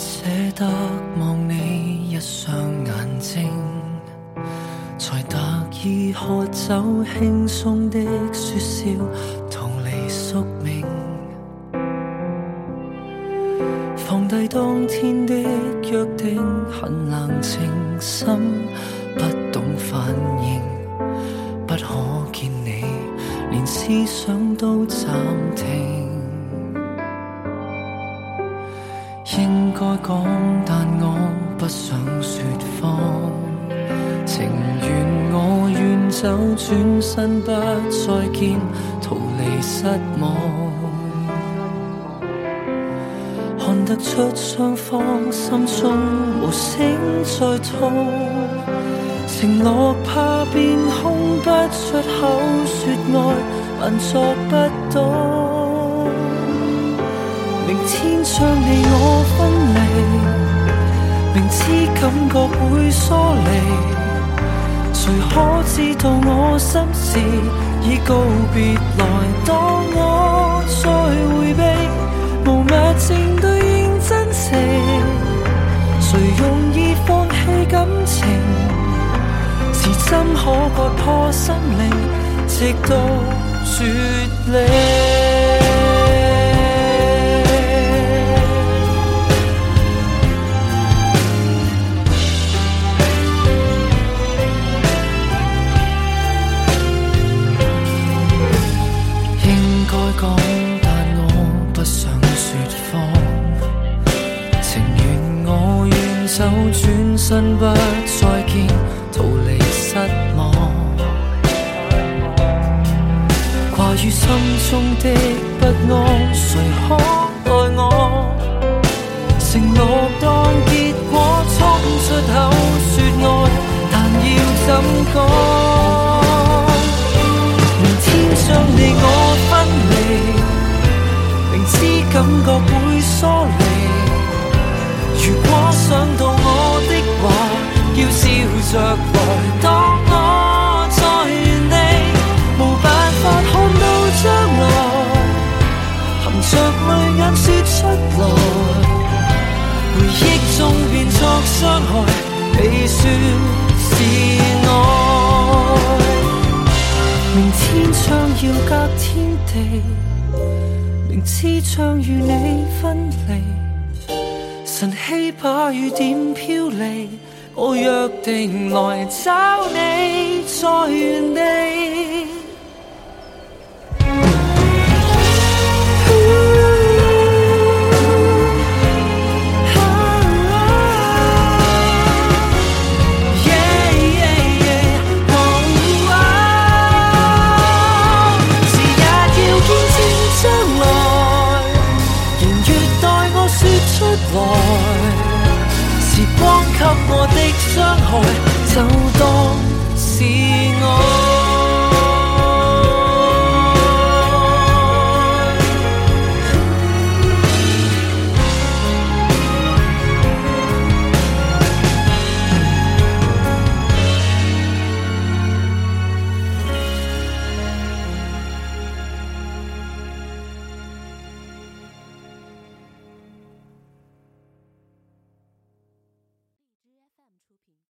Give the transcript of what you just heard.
舍得望你一双眼睛，才特意喝酒，輕鬆的说笑，同離宿命。放低當天的約定，很冷靜，心不懂反應，不可見你，連思想都暫停。该讲，但我不想说谎。情愿我远走，转身不再见，逃离失望。看得出双方心中无声在痛。承诺怕变空，不出口说爱，难作不到。明天将你我分。明知感觉会疏离，谁可知道我心事？已告别来当我再回避，无物证对应真情，谁容易放弃感情？是怎可割破心灵，直到绝岭。转身不再见，逃离失望。挂于心中的不安，谁可代我？承诺当结果冲出口说爱，但要怎改？着来当我，在原地无办法看到将来，含着泪眼说出来，回忆中变作伤害，被说是爱。明天将要隔天地，明知将与你分离，晨曦把雨点飘离。我约定来找你，在原地。就当是我。